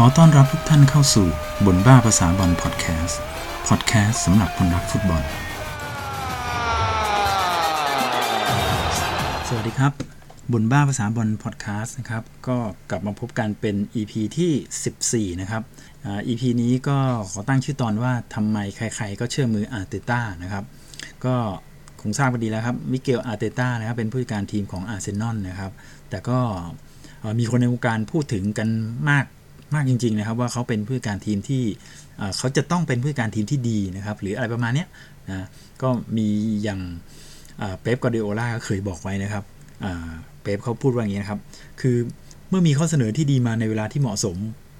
ขอต้อนรับทุกท่านเข้าสู่บ่นบ้าภาษาบอลพอดแคสต์พอดแคสต์สำหรับคนรักฟุตบอล สวัสดีครับ บ่นบ้าภาษาบอลพอดแคสต์นะครับ ก็กลับมาพบกันเป็น EP ที่ 14 นะครับอ่า EP นี้ก็ขอตั้งชื่อตอนว่าทำไมใครๆ ก็เชื่อมืออาร์เตต้านะครับ ก็คงทราบกันดีแล้วครับ มิเกลอาร์เตต้านะครับ เป็นผู้จัดการทีมของอาร์เซนอลนะครับ แต่ก็เอ่อมีคนในวงการพูดถึงกันมาก มากจริง ๆ นะครับ ว่าเขาเป็นผู้จัดการทีมที่เขาจะต้องเป็นผู้จัดการทีมที่ดีนะครับ หรืออะไรประมาณนี้นะก็มีอย่างเป๊ปกอร์ดิโอล่าเคยบอกไว้นะครับเป๊ปเขาพูดว่าอย่างนี้นะครับ คือเมื่อมีข้อเสนอที่ดีมาในเวลาที่เหมาะสม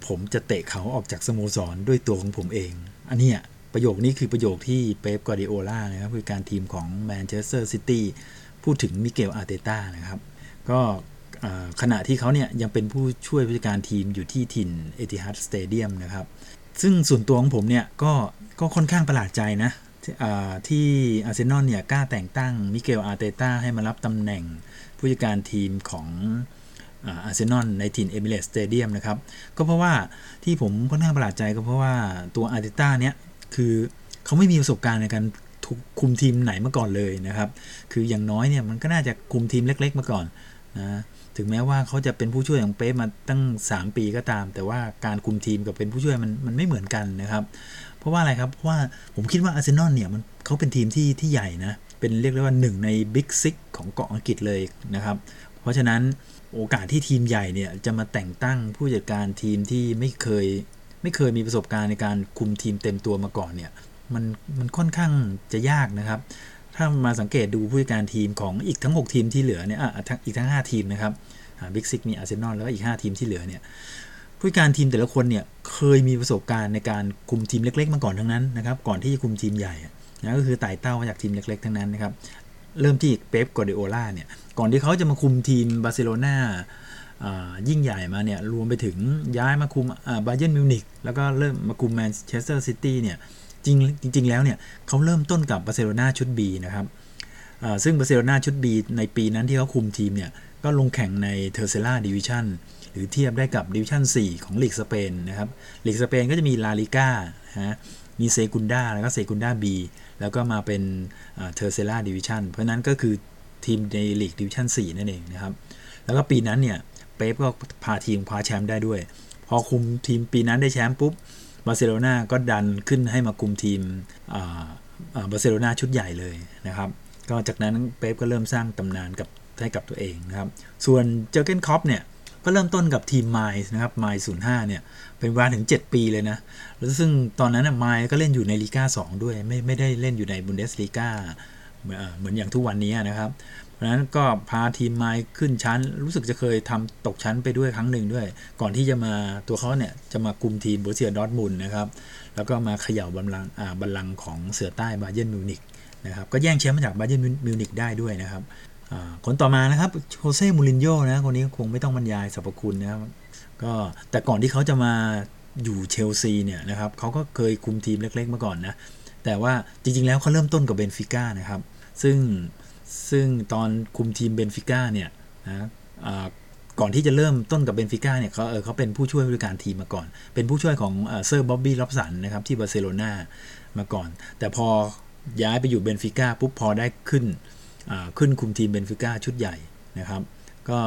ผมจะเตะเขาออกจากสโมสรด้วยตัวของผมเอง อันนี้ประโยคนี้คือประโยคที่เป๊ปกอร์ดิโอล่านะครับผู้จัดการทีมของแมนเชสเตอร์ซิตี้พูดถึงมิเกลอาร์เตต้านะครับ ก็ ขณะที่เขาเนี่ยยังเป็นผู้ช่วยผู้จัดการทีมอยู่ที่ถิ่นเอติฮัดสเตเดียมนะครับ ซึ่งส่วนตัวของผมเนี่ยก็ก็ค่อนข้างประหลาดใจนะที่อาร์เซนอลเนี่ยกล้าแต่งตั้งมิเกลอาร์เตต้าให้มารับตำแหน่งผู้จัดการทีมของอาร์เซนอลในถิ่นเอมิเรตสเตเดียมนะครับ ก็เพราะว่าที่ผมค่อนข้างประหลาดใจก็เพราะว่าตัวอาร์เตต้าเนี่ยคือเขาไม่มีประสบการณ์ในการคุมทีมไหนมาก่อนเลยนะครับ คืออย่างน้อยเนี่ยมันก็น่าจะคุมทีมเล็ก ๆ มาก่อนนะ ถึงแม้ว่าเขาจะเป็นผู้ช่วยของเป๊ปมาตั้ง 3 ปีก็ตาม แต่ว่าการคุมทีมกับเป็นผู้ช่วยมันมันไม่เหมือนกันนะครับ เพราะว่าอะไรครับเพราะว่าผมคิดว่าอาร์เซนอลเนี่ยมันเขาเป็นทีมที่ที่ใหญ่นะเป็นเรียกได้ว่าหนึ่งในบิ๊กซิกของเกาะอังกฤษเลยนะครับ เพราะฉะนั้นโอกาสที่ทีมใหญ่เนี่ยจะมาแต่งตั้งผู้จัดการทีมที่ไม่เคยไม่เคยมีประสบการณ์ในการคุมทีมเต็มตัวมาก่อนเนี่ยมันมันค่อนข้างจะยากนะครับ ถ้ามาสังเกตดูผู้จัดการทีมของอีกทั้ง 6 ทีมที่เหลือเนี่ยอะทั้งอีกทั้ง 5 ทีมนะครับ Big Six มีอาร์เซนอลแล้วก็อีก 5 ทีมที่เหลือเนี่ยผู้จัดการทีมแต่ละคนเนี่ยเคยมีประสบการณ์ในการคุมทีมเล็ก ๆ มาก่อนทั้งนั้นนะครับก่อนที่จะคุมทีมใหญ่นะก็คือไต่เต้ามาจากทีมเล็ก ๆ ทั้งนั้นนะครับเริ่มที่เป๊ปกอร์ดิโอลาเนี่ยก่อนที่เขาจะมาคุมทีมบาร์เซโลนาอ่ายิ่งใหญ่มาเนี่ยรวมไปถึงย้ายมาคุมบาเย r n นมิวนิกแล้วก็เริ่มมาคุมแมนเชสเตอร์ซิตี้เนี่ย จริงจริง ๆ แล้วเนี่ยเขาเริ่มต้นกับบาร์เซโลนาชุด B นะครับซึ่งบาร์เซโลนาชุด B ในปีนั้นที่เขาคุมทีมเนี่ยก็ลงแข่งในเทอร์เซล่าดิวิชั่นหรือเทียบได้กับดิวิชั่น4 ของลีกสเปนนะครับลีกสเปนก็จะมีลาลิก้าฮะมีเซกุนดาแล้วก็เซกุนดา B แล้วก็มาเป็นเทอร์เซล่าดิวิชั่นเพราะนั้นก็คือทีมในลีกดิวิชั่น4นั่นเองนะครับแล้วก็ปีนั้นเนี่ยเป๊ปก็พาทีมคว้าแชมป์ได้ด้วย พอคุมทีมปีนั้นได้แชมป์ปุ๊บ บาร์เซโลนาก็ดันขึ้นให้มาคุมทีมบาร์เซโลนาชุดใหญ่เลยนะครับ ก็จากนั้นเป๊ปก็เริ่มสร้างตำนานกับให้กับตัวเองนะครับ ส่วนเจอร์เกนคล็อปป์เนี่ยก็เริ่มต้นกับทีมไมนซ์นะครับไมนซ์ศูนย์ห้าเนี่ย เป็นเวลาถึง 7 ปีเลยนะ แล้วซึ่งตอนนั้นไมนซ์ก็เล่นอยู่ในลีกา2ด้วย ไม่ไม่ได้เล่นอยู่ในบุนเดสลีกา เหมือนอย่างทุกวันนี้นะครับเพราะฉะนั้นก็พาทีมไมนซ์ขึ้นชั้น รู้สึกจะเคยทำตกชั้นไปด้วยครั้งหนึ่งด้วย ก่อนที่จะมาตัวเขาเนี่ยจะมาคุมทีมโบรุสเซียดอร์ทมุนด์นะครับ แล้วก็มาเขย่าบัลลังก์บัลลังก์ของเสือใต้บาเยิร์นมิวนิกนะครับก็แย่งแชมป์มาจากบาเยิร์นมิวนิกได้ด้วยนะครับคนต่อมานะครับโฮเซ่มูรินโญ่นะคนนี้คงไม่ต้องบรรยายสรรพคุณนะครับก็แต่ก่อนที่เขาจะมาอยู่เชลซีเนี่ยนะครับเขาก็เคยคุมทีมเล็กๆมาก่อนนะ แต่ว่าจริง ๆ แล้วเขาเริ่มต้นกับเบนฟิก้านะครับ ซึ่งซึ่งตอนคุมทีมเบนฟิก้าเนี่ยนะก่อนที่จะเริ่มต้นกับเบนฟิก้าเนี่ยเขาเออเขาเป็นผู้ช่วยผู้จัดการทีมมาก่อน เป็นผู้ช่วยของเซอร์บ๊อบบี้ร็อบสันนะครับที่บาร์เซโลนามาก่อน แต่พอย้ายไปอยู่เบนฟิก้าปุ๊บพอได้ขึ้นขึ้นคุมทีมเบนฟิก้าชุดใหญ่นะครับ ก็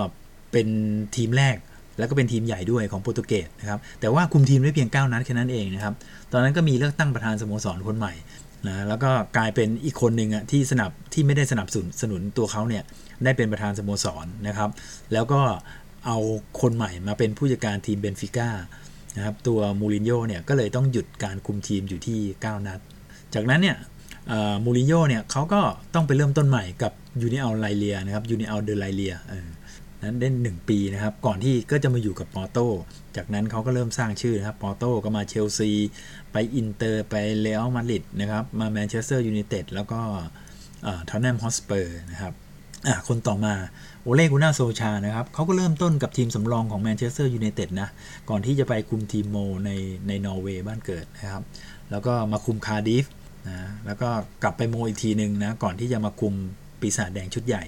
เป็นทีมแรก แล้วก็เป็นทีมใหญ่ด้วยของโปรตุเกสนะครับแต่ว่าคุมทีมได้เพียง 9 นัดแค่นั้นเองนะครับตอนนั้นก็มีเลือกตั้งประธานสโมสรคนใหม่นะแล้วก็กลายเป็นอีกคนหนึ่งอะที่สนับที่ไม่ได้สนับสนุนสนุนตัวเขาเนี่ยได้เป็นประธานสโมสรนะครับ แล้วก็เอาคนใหม่มาเป็นผู้จัดการทีมเบนฟิก้านะครับตัวมูรินโญ่เนี่ยก็เลยต้องหยุดการคุมทีมอยู่ที่ 9 นัด จากนั้นเนี่ยมูรินโญ่เนี่ยเขาก็ต้องไปเริ่มต้นใหม่กับยูนิเอาไลเรียนะครับยูนิเอาเดอไลเรีย นั้นได้1ปีนะครับ ก่อนที่ก็จะมาอยู่กับปอร์โตจากนั้นเขาก็เริ่มสร้างชื่อนะครับปอร์โตก็มาเชลซี ไปอินเตอร์ไปเรอัลมาดริดนะครับ มาแมนเชสเตอร์ยูไนเต็ดแล้วก็ท็อตแนมฮ็อทสเปอร์นะครับคนต่อมาโอเล่กูน่าโซชานะครับเขาก็เริ่มต้นกับทีมสำรองของแมนเชสเตอร์ยูไนเต็ดนะ ก่อนที่จะไปคุมทีมโมลด์ในในนอร์เวย์บ้านเกิดนะครับ แล้วก็มาคุมคาร์ดิฟนะแล้วก็กลับไปโมลด์อีกทีหนึ่งนะ ก่อนที่จะมาคุมปีศาจแดงชุดใหญ่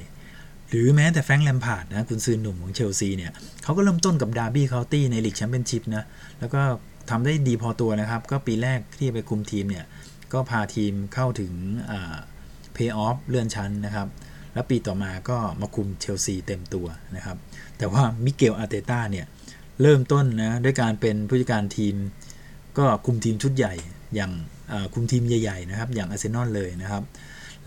หรือแม้แต่แฟรงค์แลมพาร์ดนะกุนซือหนุ่มของเชลซีเนี่ยเขาก็เริ่มต้นกับดาร์บี้เคานตี้ในลีกแชมเปี้ยนชิพนะแล้วก็ทำได้ดีพอตัวนะครับ ก็ปีแรกที่ไปคุมทีมเนี่ย ก็พาทีมเข้าถึงเพย์ออฟเลื่อนชั้นนะครับ แล้วปีต่อมาก็มาคุมเชลซีเต็มตัวนะครับ แต่ว่ามิเกลอาร์เตต้าเนี่ย เริ่มต้นนะด้วยการเป็นผู้จัดการทีม ก็คุมทีมชุดใหญ่อย่างคุมทีมใหญ่ๆนะครับ อย่างอาร์เซนอลเลยนะครับ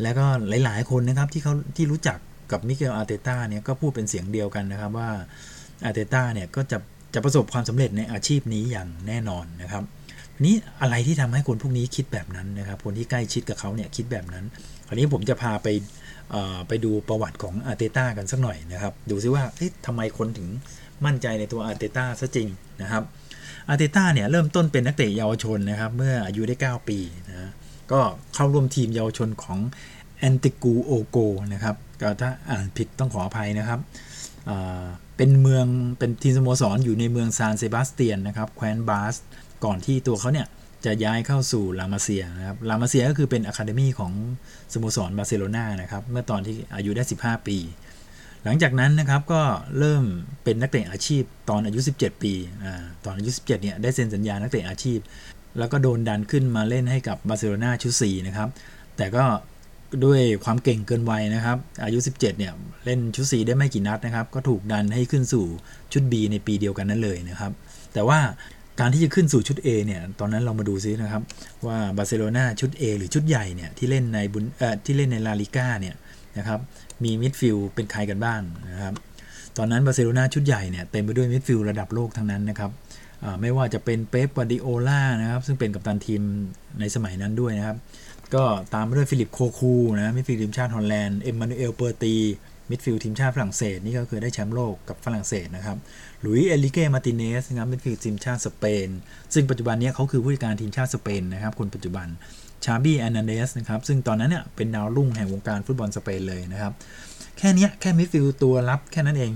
แล้วก็หลายๆคนนะครับที่เขาที่รู้จัก กับมิเกลอาร์เตต้าเนี่ยก็พูดเป็นเสียงเดียวกันนะครับว่าอาร์เตต้าเนี่ยก็จะจะประสบความสำเร็จในอาชีพนี้อย่างแน่นอนนะครับนี้อะไรที่ทำให้คนพวกนี้คิดแบบนั้นนะครับคนที่ใกล้ชิดกับเขาเนี่ยคิดแบบนั้นคราวนี้ผมจะพาไปไปดูประวัติของอาร์เตต้ากันสักหน่อยนะครับ ดูซิว่าทำไมคนถึงมั่นใจในตัวอาร์เตต้าซะจริงนะครับอาร์เตต้าเนี่ยเริ่มต้นเป็นนักเตะเยาวชนนะครับ เมื่ออายุได้ 9 ปีนะก็เข้าร่วมทีมเยาวชนของ แอนติกูโอโกนะครับก็ถ้าอ่านผิดต้องขออภัยนะครับ เป็นเมืองเป็นทีมสโมสรอยู่ในเมืองซานเซบาสเตียนนะครับแคว้นบาสก์ ก่อนที่ตัวเขาเนี่ยจะย้ายเข้าสู่ลามาเซียนะครับลามาเซียก็คือเป็น academy ของสโมสรบาร์เซโลนานะครับเมื่อตอนที่อายุได้ 15 ปี หลังจากนั้นนะครับก็เริ่มเป็นนักเตะอาชีพตอนอายุ 17 ปีอตอนอายุ 17เนี่ยได้เซ็นสัญญานักเตะอาชีพ แล้วก็โดนดันขึ้นมาเล่นให้กับบาร์เซโลนาชุด C นะครับแต่ก็ ด้วยความเก่งเกินวัยนะครับ อายุ 17 เนี่ย เล่นชุด C ได้ไม่กี่นัดนะครับ ก็ถูกดันให้ขึ้นสู่ชุด B ในปีเดียวกันนั้นเลยนะครับ แต่ว่าการที่จะขึ้นสู่ชุด A เนี่ย ตอนนั้นเรามาดูซินะครับ ว่าบาร์เซโลนาชุด A หรือชุดใหญ่เนี่ย ที่เล่นในบุนเอ่อที่เล่นในลาลิก้าเนี่ยนะครับ มีมิดฟิลด์เป็นใครกันบ้างนะครับ ตอนนั้นบาร์เซโลนาชุดใหญ่เนี่ยเต็มไปด้วยมิดฟิลด์ระดับโลกทั้งนั้นนะครับไม่ว่าจะเป็นเป๊ปกวาดิโอล่านะครับ ซึ่งเป็นกัปตันทีมในสมัยนั้นด้วยนะครับ ก็ตามมาด้วยฟิลิปโคคูนะมิดฟิลด์ทีมชาติฮอลแลนด์เอ็มมานูเอลเปอตีต์มิดฟิลด์ทีมชาติฝรั่งเศสนี่ก็คือได้แชมป์โลกกับฝรั่งเศสนะครับหลุยส์เอ็นริเก้มาร์ติเนซนะครับมิดฟิลด์ทีมชาติสเปน ซึ่งปัจจุบันนี้เขาคือผู้จัดการทีมชาติสเปนนะครับคนปัจจุบันชาบี้เอร์นานเดซนะครับซึ่งตอนนั้นเนี่ยเป็นดาวรุ่งแห่งวงการฟุตบอลสเปนเลยนะครับแค่นี้แค่มิดฟิลด์ตัวรับแค่นั้นเอง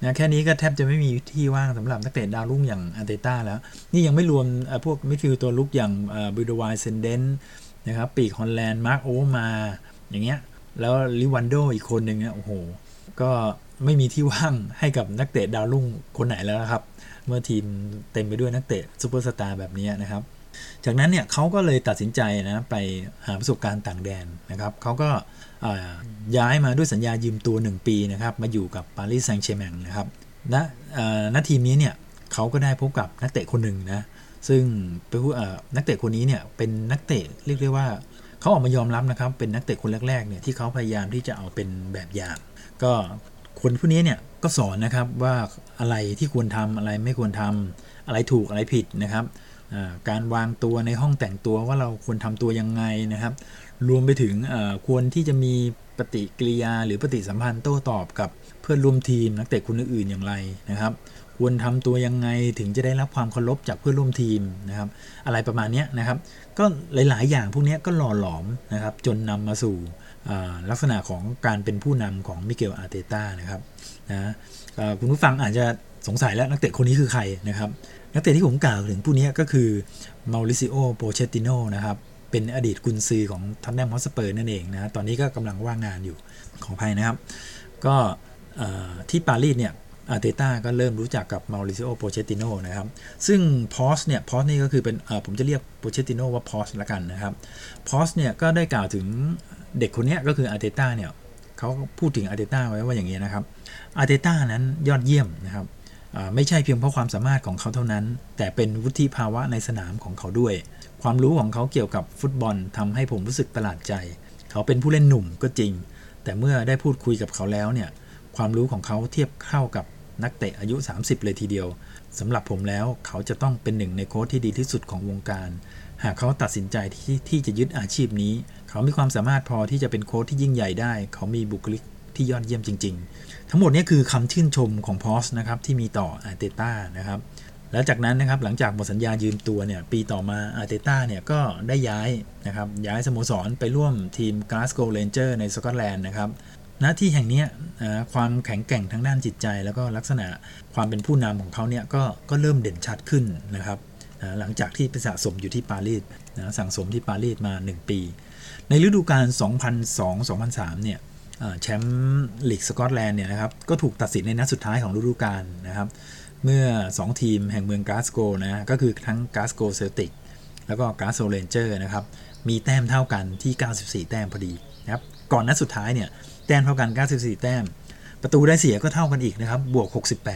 นะแค่นี้ก็แทบจะไม่มีที่ว่างสำหรับนักเตะดาวรุ่งอย่างอาร์เตต้าแล้ว นี่ยังไม่รวมพวกมิดฟิลด์ตัวรุกอย่างเบาเดไวน์เซนเดน นะครับ ปีกฮอลแลนด์มาร์คโอเวอร์มาร์ส อย่างเงี้ย แล้วริวัลโด้อีกคนหนึ่งเนี่ยโอ้โห ก็ไม่มีที่ว่างให้กับนักเตะดาวรุ่งคนไหนแล้วนะครับ เมื่อทีมเต็มไปด้วยนักเตะซูเปอร์สตาร์แบบนี้นะครับ จากนั้นเนี่ยเขาก็เลยตัดสินใจนะไปหาประสบการณ์ต่างแดนนะครับเขาก็ย้ายมาด้วยสัญญายืมตัว 1 ปีนะครับมาอยู่กับปารีสแซงต์แชร์แมงนะครับณทีมนี้เนี่ยเขาก็ได้พบกับนักเตะคนหนึ่งนะ ซึ่งนผู้นักเตะคนนี้เนี่ยเป็นนักเตะเรียกได้ว่าเขาออกมายอมรับนะครับ เป็นนักเตะคนแรกๆเนี่ยที่เขาพยายามที่จะเอาเป็นแบบอย่าง ก็คนผู้นี้เนี่ยก็สอนนะครับว่าอะไรที่ควรทำอะไรไม่ควรทำอะไรถูกอะไรผิดนะครับการวางตัวในห้องแต่งตัวว่าเราควรทำตัวยังไงนะครับ รวมไปถึงควรที่จะมีปฏิกิริยาหรือปฏิสัมพันธ์โต้ตอบกับเพื่อนร่วมทีมนักเตะคนอื่นๆอย่างไรนะครับ ควรทำตัวยังไงถึงจะได้รับความเคารพจากเพื่อนร่วมทีมนะครับ อะไรประมาณนี้นะครับ ก็หลาย ๆ อย่างพวกนี้ก็หล่อหลอมนะครับ จนนำมาสู่ลักษณะของการเป็นผู้นำของมิเกลอาร์เตต้านะครับนะคุณผู้ฟังอาจจะสงสัยแล้วนักเตะคนนี้คือใครนะครับ นักเตะที่ผมกล่าวถึงผู้นี้ก็คือเมาริซิโอโปเชตติโนนะครับเป็นอดีตกุนซือของท็อตแนมฮอตสเปอร์นั่นเองนะตอนนี้ก็กำลังว่างงานอยู่ของภัยนะครับ ก็ที่ปารีสเนี่ย อาร์เตต้าก็เริ่มรู้จักกับเมาริซิโอโปเชตติโนนะครับ ซึ่งพอชเนี่ยพอชนี่ก็คือเป็นผมจะเรียกโปเชตติโนว่าพอชละกันนะครับพอชเนี่ยก็ได้กล่าวถึงเด็กคนนี้ก็คืออาร์เตต้าเนี่ยเขาพูดถึงอาร์เตต้าไว้ว่าอย่างนี้นะครับอาร์เตต้านั้นยอดเยี่ยมนะครับไม่ใช่เพียงเพราะความสามารถของเขาเท่านั้น แต่เป็นวุฒิภาวะในสนามของเขาด้วย ความรู้ของเขาเกี่ยวกับฟุตบอลทำให้ผมรู้สึกประหลาดใจ เขาเป็นผู้เล่นหนุ่มก็จริง แต่เมื่อได้พูดคุยกับเขาแล้วเนี่ย ความรู้ของเขาเทียบเข้ากับนักเตะอายุ 30 เลยทีเดียวสำหรับผมแล้วเขาจะต้องเป็นหนึ่งในโค้ชที่ดีที่สุดของวงการ หากเขาตัดสินใจที่ที่จะยึดอาชีพนี้ เขามีความสามารถพอที่จะเป็นโค้ชที่ยิ่งใหญ่ได้ เขามีบุคลิกที่ยอดเยี่ยมจริง ๆ ทั้งหมดนี้คือคำชื่นชมของพอชนะครับที่มีต่ออาร์เตต้านะครับแล้วจากนั้นนะครับหลังจากหมดสัญญายืมตัวเนี่ยปีต่อมาอาร์เตต้าเนี่ยก็ได้ย้ายนะครับย้ายสโมสรไปร่วมทีมกลาสโกว์เรนเจอร์ในสกอตแลนด์นะครับ หน้าที่แห่งนี้ความแข็งแกร่งทางด้านจิตใจ แล้วก็ลักษณะความเป็นผู้นำของเขาเนี่ยก็ก็เริ่มเด่นชัดขึ้นนะครับหลังจากที่ไปสะสมอยู่ที่ปารีสนะสั่งสมที่ปารีสมา 1 ปี ในฤดูกาล 2002-2003 เนี่ยแชมป์ลีกสกอตแลนด์เนี่ยนะครับก็ถูกตัดสินในนัดสุดท้ายของฤดูกาลนะครับ เมื่อ 2 ทีมแห่งเมืองกลาสโกว์นะก็คือทั้งกลาสโกว์เซลติกแล้วก็กลาสโกว์เรนเจอร์นะครับมีแต้มเท่ากันที่ 94 แต้มพอดีนะครับก่อนนัดสุดท้ายเนี่ย แต้มเท่ากัน 94 แต้ม ประตูได้เสียก็เท่ากันอีกนะครับ บวก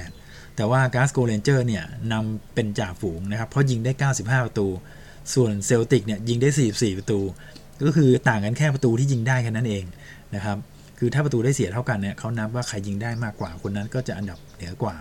68 แต่ว่ากลาสโกว์เรนเจอร์เนี่ยนำเป็นจ่าฝูงนะครับ เพราะยิงได้ 95 ประตู ส่วนเซลติกเนี่ยยิงได้ 94 ประตู ก็คือต่างกันแค่ประตูที่ยิงได้แค่นั้นเองนะครับ คือถ้าประตูได้เสียเท่ากันเนี่ยเขานับว่าใครยิงได้มากกว่าคนนั้นก็จะอันดับเหนือกว่า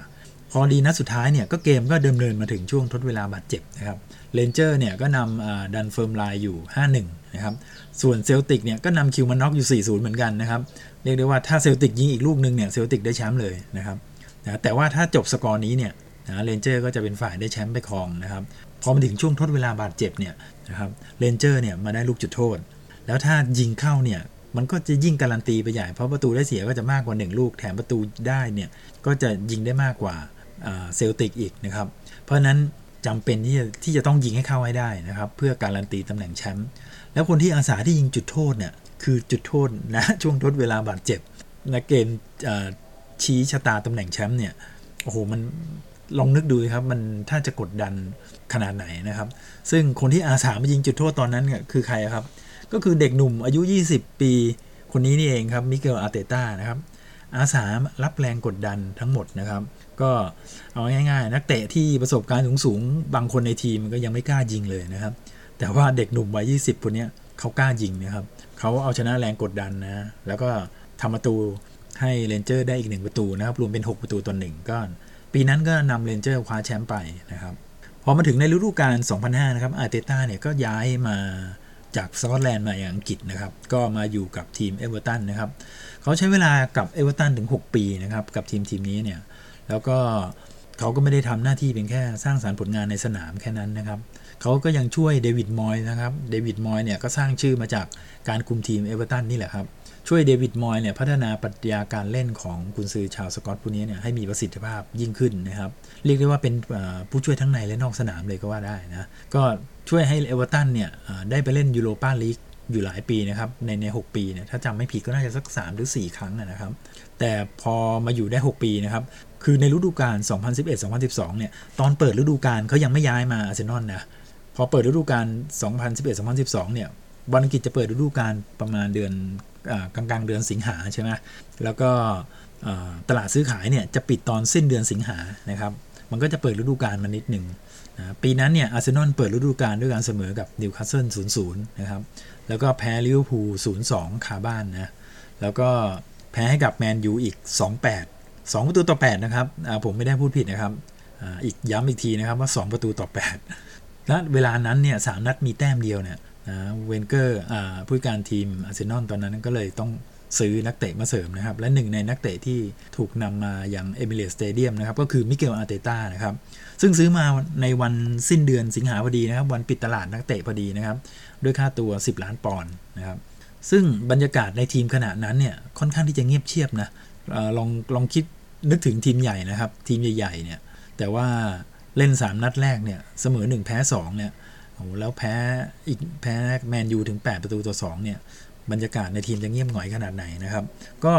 พอดีนัดสุดท้ายเนี่ยก็เกมก็เดิมเนินมาถึงช่วงทดเวลาบาดเจ็บนะครับเรนเจอร์เนี่ยก็นำดันเฟิร์มลินอยู่ 5-1 นะครับ ส่วนเซลติกเนี่ยก็นำคิลมาร์น็อกอยู่ 4-0 เหมือนกันนะครับ เรียกได้ว่าถ้าเซลติกยิงอีกลูกนึงเนี่ยเซลติกได้แชมป์เลยนะครับนะแต่ว่าถ้าจบสกอร์นี้เนี่ยนะเรนเจอร์ก็จะเป็นฝ่ายได้แชมป์ไปครองนะครับ พอมาถึงช่วงทดเวลาบาดเจ็บเนี่ยนะครับเรนเจอร์เนี่ยมาได้ลูกจุดโทษ แล้วถ้ายิงเข้าเนี่ยมันก็จะยิ่งการันตีไปใหญ่เพราะประตูได้เสียก็จะมากกว่า 1 ลูก แถมประตูได้เนี่ยก็จะยิงได้มากกว่า เซลติกอีกนะครับ เพราะนั้นจำเป็นที่จะที่จะต้องยิงให้เข้าให้ได้นะครับ เพื่อการันตีตำแหน่งแชมป์แล้วคนที่อาสาที่ยิงจุดโทษเนี่ยคือจุดโทษนะช่วงทดเวลาบาดเจ็บในเกมชี้ชะตาตำแหน่งแชมป์เนี่ยโอ้โหมันลองนึกดูครับมันถ้าจะกดดันขนาดไหนนะครับ ซึ่งคนที่อาสามายิงจุดโทษตอนนั้นเนี่ยคือใครครับ ก็คือเด็กหนุ่มอายุ 20 ปี คนนี้นี่เองครับมิเกลอาเตต้านะครับอาสารับแรงกดดันทั้งหมดนะครับ ก็เอาง่ายๆ นักเตะที่ประสบการณ์สูงๆ บางคนในทีมมันก็ยังไม่กล้ายิงเลยนะครับ แต่ว่าเด็กหนุ่มวัย20 คนนี้เขากล้ายิงนะครับเขาเอาชนะแรงกดดันนะ แล้วก็ทำประตูให้เรนเจอร์ได้อีกหนึ่งประตูนะครับรวมเป็น 6 ประตูต่อหนึ่งก็ปีนั้นก็นำเรนเจอร์คว้าแชมป์ไปนะครับพอมาถึงในฤดูกาล 2005 นะครับอาร์เตต้าเนี่ยก็ย้ายมาจากสกอตแลนด์มาอย่างอังกฤษนะครับ ก็มาอยู่กับทีมเอเวอร์ตันนะครับ เขาใช้เวลากับเอเวอร์ตันถึง 6 ปีนะครับ กับทีมทีมนี้เนี่ย แล้วก็เขาก็ไม่ได้ทำหน้าที่เป็นแค่สร้างสรรค์ผลงานในสนามแค่นั้นนะครับ เขาก็ยังช่วยเดวิดมอยส์นะครับ เดวิดมอยส์เนี่ยก็สร้างชื่อมาจากการคุมทีมเอเวอร์ตันนี่แหละครับ ช่วยเดวิดมอยส์เนี่ยพัฒนาปรัชญาการเล่นของกุนซือชาวสกอตผู้นี้เนี่ยให้มีประสิทธิภาพยิ่งขึ้นนะครับ เรียกได้ว่าเป็นผู้ช่วยทั้งในและนอกสนามเลยก็ว่าได้นะ ก็ช่วยให้เอเวอร์ตันเนี่ยได้ไปเล่นยูโรปาลีกอยู่หลายปีนะครับ ในใน6ปีเนี่ยถ้าจำไม่ผิดก็น่าจะสัก 3 หรือ 4 ครั้งนะครับ แต่พอมาอยู่ได้ 6 ปีนะครับ คือในฤดูกาล 2011-2012 เนี่ย ตอนเปิดฤดูกาลเขายังไม่ย้ายมาอาร์เซนอลนะ พอเปิดฤดูกาล 2011-2012 เนี่ย บอลอังกฤษจะเปิดฤดูกาลประมาณเดือนกลางๆเดือนสิงหาใช่ไหมแล้วก็ตลาดซื้อขายเนี่ยจะปิดตอนสิ้นเดือนสิงหานะครับ มันก็จะเปิดฤดูกาลมานิดหนึ่งนะปีนั้นเนี่ยอาร์เซนอลเปิดฤดูกาลด้วยการเสมอกับนิวคาสเซิล0-0 นะครับ แล้วก็แพ้ลิเวอร์พูล0-2 คาบ้านนะ แล้วก็แพ้ให้กับแมนยูอีก 2-8 2 ประตูต่อ 8 นะครับผมไม่ได้พูดผิดนะครับอีกย้ำอีกทีนะครับว่า 2 ประตูต่อ 8 และเวลานั้นเนี่ย3 นัดมีแต้มเดียวเนี่ยนะเวนเกอร์ผู้จัดการทีมอาร์เซนอลตอนนั้นก็เลยต้องซื้อนักเตะมาเสริมนะครับ และหนึ่งในนักเตะที่ถูกนำมายังเอมิเรตส์สเตเดียมนะครับ ก็คือมิเกลอาร์เตต้านะครับ ซึ่งซื้อมาในวันสิ้นเดือนสิงหาพอดีนะครับ วันปิดตลาดนักเตะพอดีนะครับ ด้วยค่าตัว 10 ล้านปอนด์นะครับ ซึ่งบรรยากาศในทีมขณะนั้นเนี่ย ค่อนข้างที่จะเงียบเชียบนะ ลองลองคิดนึกถึงทีมใหญ่นะครับ ทีมใหญ่ๆเนี่ย แต่ว่าเล่น 3 นัดแรกเนี่ย เสมอ 1 แพ้ 2 เนี่ยโอ้แล้วแพ้อีกแพ้แมนยูถึง 8 ประตูต่อ2เนี่ยบรรยากาศในทีมจะเงียบหน่อยขนาดไหนนะครับ ก็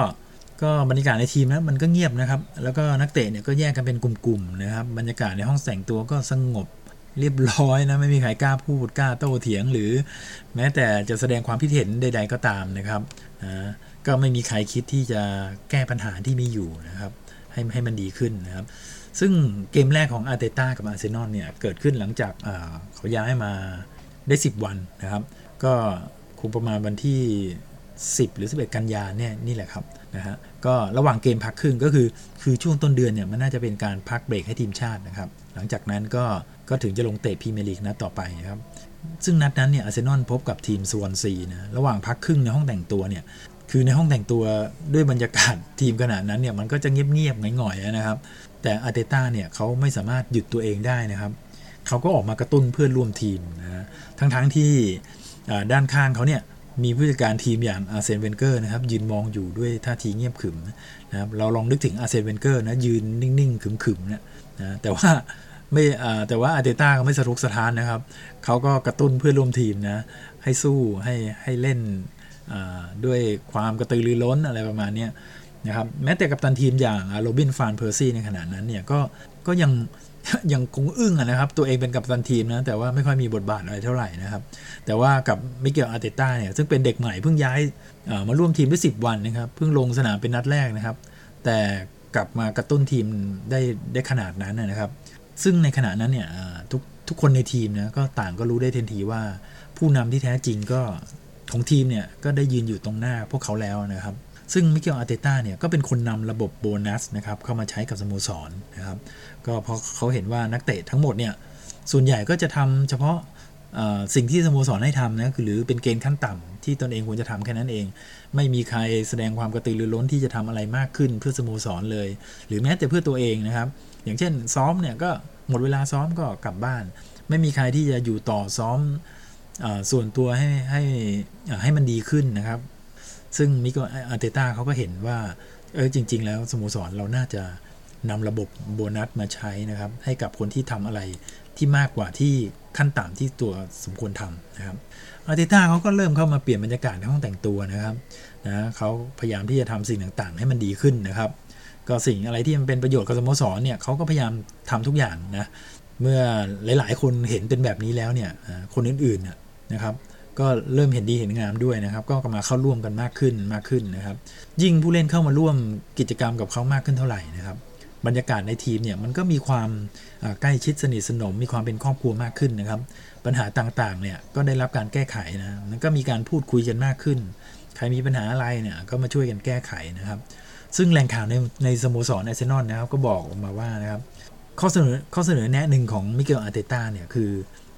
ก็บรรยากาศในทีมนะมันก็เงียบนะครับ แล้วก็นักเตะเนี่ยก็แยกกันเป็นกลุ่มๆนะครับ บรรยากาศในห้องแต่งตัวก็สงบเรียบร้อยนะไม่มีใครกล้าพูดกล้าโต้เถียงหรือ แม้แต่จะแสดงความคิดเห็นใด ๆก็ตามนะครับนะ ก็ไม่มีใครคิดที่จะแก้ปัญหาที่มีอยู่นะครับ ให้ให้มันดีขึ้นนะครับ ซึ่งเกมแรกของอาร์เตต้ากับอาร์เซนอลเนี่ย เกิดขึ้นหลังจากเขาย้ายมาได้ 10 วันนะครับ ก็คงประมาณวันที่ 10 หรือ 11 กันยาเนี่ยนี่แหละครับนะฮะก็ระหว่างเกมพักครึ่งก็คือคือช่วงต้นเดือนเนี่ยมันน่าจะเป็นการพักเบรกให้ทีมชาตินะครับ หลังจากนั้นก็ก็ถึงจะลงเตะพรีเมียร์ลีกนัดต่อไปนะครับซึ่งนัดนั้นเนี่ยอาร์เซนอลพบกับทีมสวอนซีนะระหว่างพักครึ่งในห้องแต่งตัวเนี่ย คือในห้องแต่งตัวด้วยบรรยากาศทีมขนาดนั้นเนี่ยมันก็จะเงียบๆหงอยๆนะครับ แต่อาร์เตต้าเนี่ยเขาไม่สามารถหยุดตัวเองได้นะครับเขาก็ออกมากระตุ้นเพื่อนร่วมทีมนะทั้งๆที่ด้านข้างเขาเนี่ยมีผู้จัดการทีมอย่างอาร์เซนเวนเกอร์นะครับยืนมองอยู่ด้วยท่าทีเงียบขรึมนะครับเราลองนึกถึงอาร์เซนเวนเกอร์นะยืนนิ่งๆขรึมๆนะนะแต่ว่าไม่แต่ว่าอาร์เตต้าเขาไม่สะทกสะท้านนะครับเขาก็กระตุ้นเพื่อนร่วมทีมนะให้สู้ให้ให้เล่น ด้วยความกระตือรือร้นอะไรประมาณนี้นะครับแม้แต่กัปตันทีมอย่างโรบินฟานเพอร์ซี่ในขณะนั้นเนี่ยก็ก็ยังยังคงอึ้งนะครับ ตัวเองเป็นกัปตันทีมนะ แต่ว่าไม่ค่อยมีบทบาทอะไรเท่าไหร่นะครับ แต่ว่ากับมิเกลอาร์เตต้าเนี่ย ซึ่งเป็นเด็กใหม่เพิ่งย้ายมาร่วมทีมได้10 วันนะครับ เพิ่งลงสนามเป็นนัดแรกนะครับ แต่กลับมากระตุ้นทีมได้ได้ขนาดนั้นนะครับ ซึ่งในขณะนั้นเนี่ยทุกทุกคนในทีมนะก็ต่างก็รู้ได้ทันทีว่า ผู้นำที่แท้จริงก็ ของทีมเนี่ยก็ได้ยืนอยู่ตรงหน้าพวกเขาแล้วนะครับ ซึ่งมิเกลอาร์เตต้าเนี่ยก็เป็นคนนำระบบโบนัสนะครับเข้ามาใช้กับสโมสรนะครับก็เพราะเขาเห็นว่านักเตะทั้งหมดเนี่ยส่วนใหญ่ก็จะทำเฉพาะสิ่งที่สโมสรให้ทำนะคือหรือเป็นเกณฑ์ขั้นต่ำที่ตนเองควรจะทำแค่นั้นเอง ไม่มีใครแสดงความกระตือรือร้นที่จะทำอะไรมากขึ้นเพื่อสโมสรเลย หรือแม้แต่เพื่อตัวเองนะครับ อย่างเช่นซ้อมเนี่ยก็หมดเวลาซ้อมก็กลับบ้าน ไม่มีใครที่จะอยู่ต่อซ้อม ส่วนตัวให้ให้ให้มันดีขึ้นนะครับ ซึ่งมิเกลอาร์เตต้าเขาก็เห็นว่าเออจริง ๆ แล้วสโมสรเราน่าจะนำระบบโบนัสมาใช้นะครับ ให้กับคนที่ทำอะไรที่มากกว่าที่ขั้นต่ำที่ตัวสมควรทำนะครับอาร์เตต้าเขาก็เริ่มเข้ามาเปลี่ยนบรรยากาศในห้องแต่งตัวนะครับนะเขาพยายามที่จะทำสิ่งต่างๆ ให้มันดีขึ้นนะครับ ก็สิ่งอะไรที่มันเป็นประโยชน์กับสโมสรเนี่ยเขาก็พยายามทำทุกอย่างนะเมื่อหลายๆ คนเห็นเป็นแบบนี้แล้วเนี่ยคนอื่นๆ นะครับ ก็เริ่มเห็นดีเห็นงามด้วยนะครับ ก็มาเข้าร่วมกันมากขึ้นมากขึ้นนะครับ ยิ่งผู้เล่นเข้ามาร่วมกิจกรรมกับเขามากขึ้นเท่าไหร่นะครับบรรยากาศในทีมเนี่ยมันก็มีความใกล้ชิดสนิทสนม มีความเป็นครอบครัวมากขึ้นนะครับ ปัญหาต่างๆเนี่ยก็ได้รับการแก้ไขนะมันก็มีการพูดคุยกันมากขึ้น ใครมีปัญหาอะไรเนี่ยก็มาช่วยกันแก้ไขนะครับ ซึ่งแหล่งข่าวในในสโมสรอาร์เซนอลนะครับก็บอกออกมาว่านะครับข้อเสนอข้อเสนอแนะหนึ่งของมิเกลอาร์เตต้าเนี่ยคือ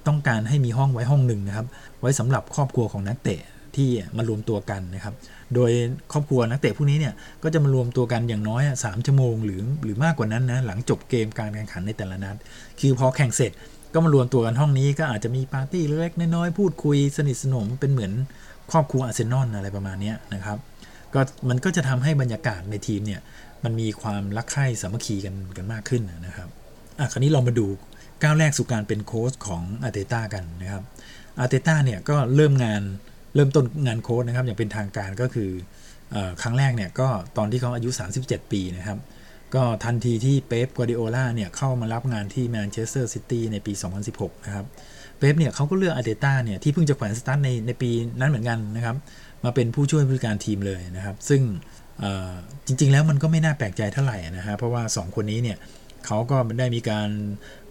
ต้องการให้มีห้องไว้ห้องหนึ่งนะครับ ไว้สำหรับครอบครัวของนักเตะที่มารวมตัวกันนะครับ โดยครอบครัวนักเตะพวกนี้เนี่ยก็จะมารวมตัวกันอย่างน้อยสามชั่วโมงหรือหรือมากกว่านั้นนะหลังจบเกมการแข่งขันในแต่ละนัด คือพอแข่งเสร็จก็มารวมตัวกันห้องนี้ก็อาจจะมีปาร์ตี้เล็กน้อยพูดคุยสนิทสนมเป็นเหมือนครอบครัวอาร์เซนอลอะไรประมาณนี้นะครับก็มันก็จะทำให้บรรยากาศในทีมเนี่ยมันมีความรักใคร่สามัคคีกันกันมากขึ้นนะครับอะคราวนี้เรามาดู ก้าวแรกสู่การเป็นโค้ชของอาร์เตต้ากันนะครับอาร์เตต้าเนี่ยก็เริ่มงานเริ่มต้นงานโค้ชนะครับ อย่างเป็นทางการก็คืออครั้งแรกเนี่ยก็ตอนที่เขาอายุ 37 ปีนะครับ ก็ทันทีที่เป๊ปกวาร์ดิโอลาเนี่ยเข้ามารับงานที่แมนเชสเตอร์ซิตี้ในปี 2016 นะครับเป๊ปเนี่ยเขาก็เลือกอาร์เตต้าเนี่ยที่เพิ่งจะแขวนสตั๊ดในในปีนั้นเหมือนกันนะครับ มาเป็นผู้ช่วยผู้จัดการทีมเลยนะครับ ซึ่งจริงๆแล้วมันก็ไม่น่าแปลกใจเท่าไหร่นะฮะเพราะว่า 2 คนนี้เนี่ยเขาก็ได้มีการ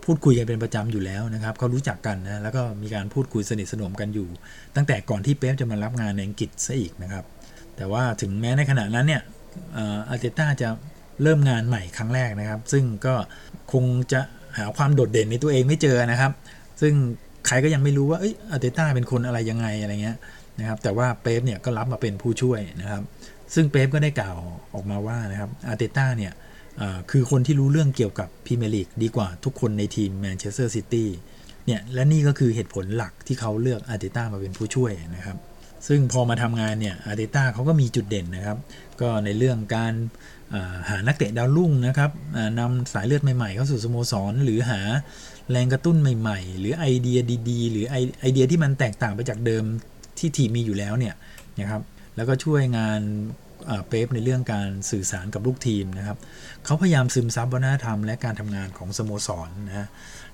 พูดคุยกันเป็นประจำอยู่แล้วนะครับเขารู้จักกันนะแล้วก็มีการพูดคุยสนิทสนมกันอยู่ ตั้งแต่ก่อนที่เป๊ปจะมารับงานในอังกฤษซะอีกนะครับ แต่ว่าถึงแม้ในขณะนั้นเนี่ยอาร์เตต้าจะเริ่มงานใหม่ครั้งแรกนะครับ ซึ่งก็คงจะหาความโดดเด่นในตัวเองไม่เจอนะครับ ซึ่งใครก็ยังไม่รู้ว่าอาร์เตต้าเป็นคนอะไรยังไงอะไรเงี้ยนะครับแต่ว่าเป๊ปเนี่ยก็รับมาเป็นผู้ช่วยนะครับ ซึ่งเป๊ปก็ได้กล่าวออกมาว่านะครับอาร์เตต้าเนี่ย คือคนที่รู้เรื่องเกี่ยวกับพรีเมียร์ลีกดีกว่าทุกคนในทีมแมนเชสเตอร์ซิตี้เนี่ยและนี่ก็คือเหตุผลหลักที่เขาเลือกอาร์เตต้ามาเป็นผู้ช่วยนะครับ ซึ่งพอมาทำงานเนี่ยอาร์เตต้าเขาก็มีจุดเด่นนะครับ ก็ในเรื่องการหานักเตะดาวรุ่งนะครับนำสายเลือดใหม่ๆ เข้าสู่สโมสร หรือหาแรงกระตุ้นใหม่ๆ หรือไอเดียดีๆ หรือไอเดียที่มันแตกต่างไปจากเดิมที่ทีมมีอยู่แล้วเนี่ยนะครับแล้วก็ช่วยงาน เป๊ปในเรื่องการสื่อสารกับลูกทีมนะครับเขาพยายามซึมซับวัฒนธรรมและการทำงานของสโมสรนะ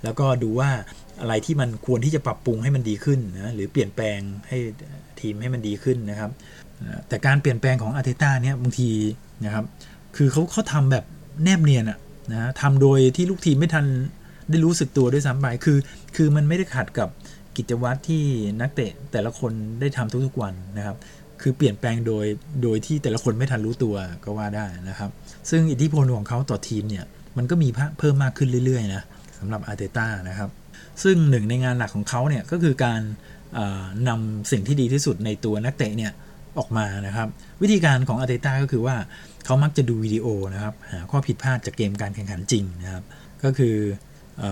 แล้วก็ดูว่าอะไรที่มันควรที่จะปรับปรุงให้มันดีขึ้นนะหรือเปลี่ยนแปลงให้ทีมให้มันดีขึ้นนะครับ แต่การเปลี่ยนแปลงของอาร์เตต้าเนี่ยบางทีนะครับคือเขาเขาทำแบบแนบเนียนอะนะทำโดยที่ลูกทีมไม่ทันได้รู้สึกตัวด้วยซ้ำไปคือ คือมันไม่ได้ขัดกับกิจวัตรที่นักเตะแต่ละคนได้ทำทุกๆวันนะครับ คือเปลี่ยนแปลงโดยโดยที่แต่ละคนไม่ทันรู้ตัวก็ว่าได้นะครับ ซึ่งอิทธิพลของเขาต่อทีมเนี่ยมันก็มีเพิ่มมากขึ้นเรื่อยๆนะสำหรับอาร์เตต้านะครับ ซึ่งหนึ่งในงานหลักของเขาเนี่ยก็คือการนำสิ่งที่ดีที่สุดในตัวนักเตะเนี่ยออกมานะครับ วิธีการของอาร์เตต้าก็คือว่าเขามักจะดูวิดีโอนะครับหาข้อผิดพลาดจากเกมการแข่งขันจริงนะครับ ก็คือ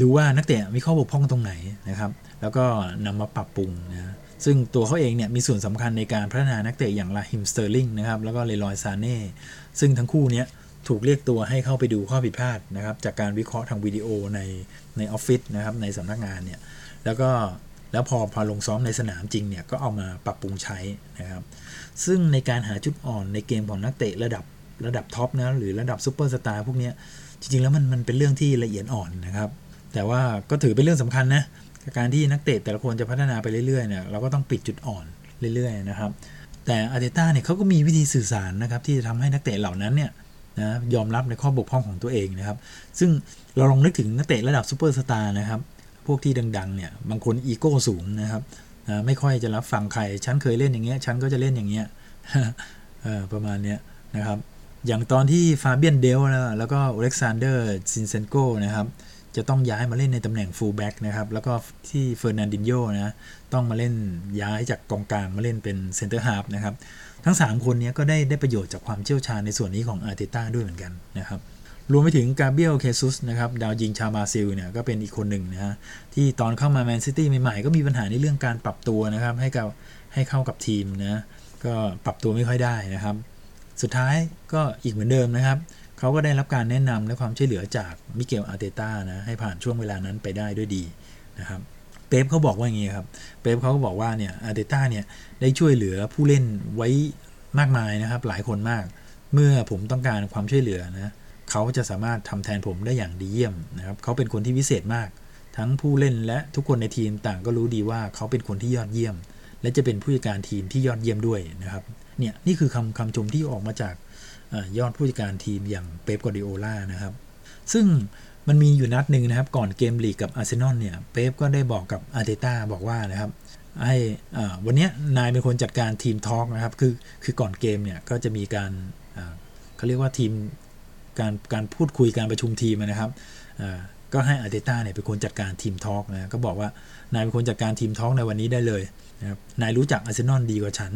ดูว่านักเตะมีข้อบกพร่องตรงไหนนะครับ แล้วก็นำมาปรับปรุงนะ ซึ่งตัวเขาเองเนี่ยมีส่วนสำคัญในการพัฒนานักเตะอย่างราฮีมสเตอร์ลิงนะครับแล้วก็เลรอยซาเน่ซึ่งทั้งคู่เนี้ยถูกเรียกตัวให้เข้าไปดูข้อผิดพลาดนะครับจากการวิเคราะห์ทางวิดีโอในในออฟฟิศนะครับในสำนักงานเนี่ยแล้วก็แล้วพอพอลงซ้อมในสนามจริงเนี่ยก็เอามาปรับปรุงใช้นะครับซึ่งในการหาจุดอ่อนในเกมของนักเตะระดับระดับท็อปนะหรือระดับซูเปอร์สตาร์พวกนี้จริงๆแล้วมันมันเป็นเรื่องที่ละเอียดอ่อนนะครับแต่ว่าก็ถือเป็นเรื่องสำคัญนะ การที่นักเตะแต่ละคนจะพัฒนาไปเรื่อยๆเนี่ยเราก็ต้องปิดจุดอ่อนเรื่อยๆนะครับ แต่อาร์เตต้าเนี่ยเขาก็มีวิธีสื่อสารนะครับที่จะทำให้นักเตะเหล่านั้นเนี่ยนะยอมรับในข้อบกพร่องของตัวเองนะครับ ซึ่งเราลองนึกถึงนักเตะระดับซูเปอร์สตาร์นะครับ พวกที่ดังๆเนี่ยบางคนอีโก้สูงนะครับนะไม่ค่อยจะรับฟังใคร ฉันเคยเล่นอย่างเงี้ย ฉันก็จะเล่นอย่างเงี้ยประมาณเนี้ยนะครับ อย่างตอนที่ฟาเบียนเดลฟ์แล้วก็โอเล็กซานเดอร์ซินเชนโก้นะครับ จะต้องย้ายมาเล่นในตำแหน่งฟูลแบ็กนะครับแล้วก็ที่เฟอร์นันดินโยนะต้องมาเล่นย้ายจากกองกลางมาเล่นเป็นเซนเตอร์ฮาฟนะครับทั้ง 3 คนนี้ก็ได้ได้ประโยชน์จากความเชี่ยวชาญในส่วนนี้ของอาร์เตต้าด้วยเหมือนกันนะครับรวมไปถึงกาเบรียลเชซุสนะครับดาวยิงชาวบราซิลเนี่ยก็เป็นอีกคนหนึ่งนะฮะที่ตอนเข้ามาแมนซิตี้ใหม่ๆ ก็มีปัญหาในเรื่องการปรับตัวนะครับให้กับให้เข้ากับทีมนะก็ปรับตัวไม่ค่อยได้นะครับ สุดท้ายก็อีกเหมือนเดิมนะครับ เขาก็ได้รับการแนะนำและความช่วยเหลือจากมิเกลอาร์เตต้านะให้ผ่านช่วงเวลานั้นไปได้ด้วยดีนะครับเป๊ปเขาบอกว่าอย่างนี้ครับเป๊ปเขาก็บอกว่าเนี่ยอาร์เตต้าเนี่ยได้ช่วยเหลือผู้เล่นไว้มากมายนะครับ หลายคนมาก เมื่อผมต้องการความช่วยเหลือนะเขาจะสามารถทำแทนผมได้อย่างดีเยี่ยมนะครับเขาเป็นคนที่วิเศษมาก ทั้งผู้เล่นและทุกคนในทีมต่างก็รู้ดีว่าเขาเป็นคนที่ยอดเยี่ยม และจะเป็นผู้จัดการทีมที่ยอดเยี่ยมด้วยนะครับเนี่ยนี่คือคำคำชมที่ออกมาจาก ยอดผู้จัดการทีมอย่างเป๊ปกวาร์ดิโอลานะครับ ซึ่งมันมีอยู่นัดหนึ่งนะครับ ก่อนเกมลีกกับอาร์เซนอลเนี่ยเป๊ปก็ได้บอกกับอาร์เตต้าบอกว่านะครับให้วันนี้นายเป็นคนจัดการ team talk นะครับ คือคือก่อนเกมเนี่ยก็จะมีการเขาเรียกว่าทีมการการพูดคุยการประชุมทีมนะครับก็ให้อาร์เตต้าเนี่ยเป็นคนจัดการ team talk นะก็บอกว่านายเป็นคนจัดการ team talk ในวันนี้ได้เลยนะครับนายรู้จักอาร์เซนอลดีกว่าฉัน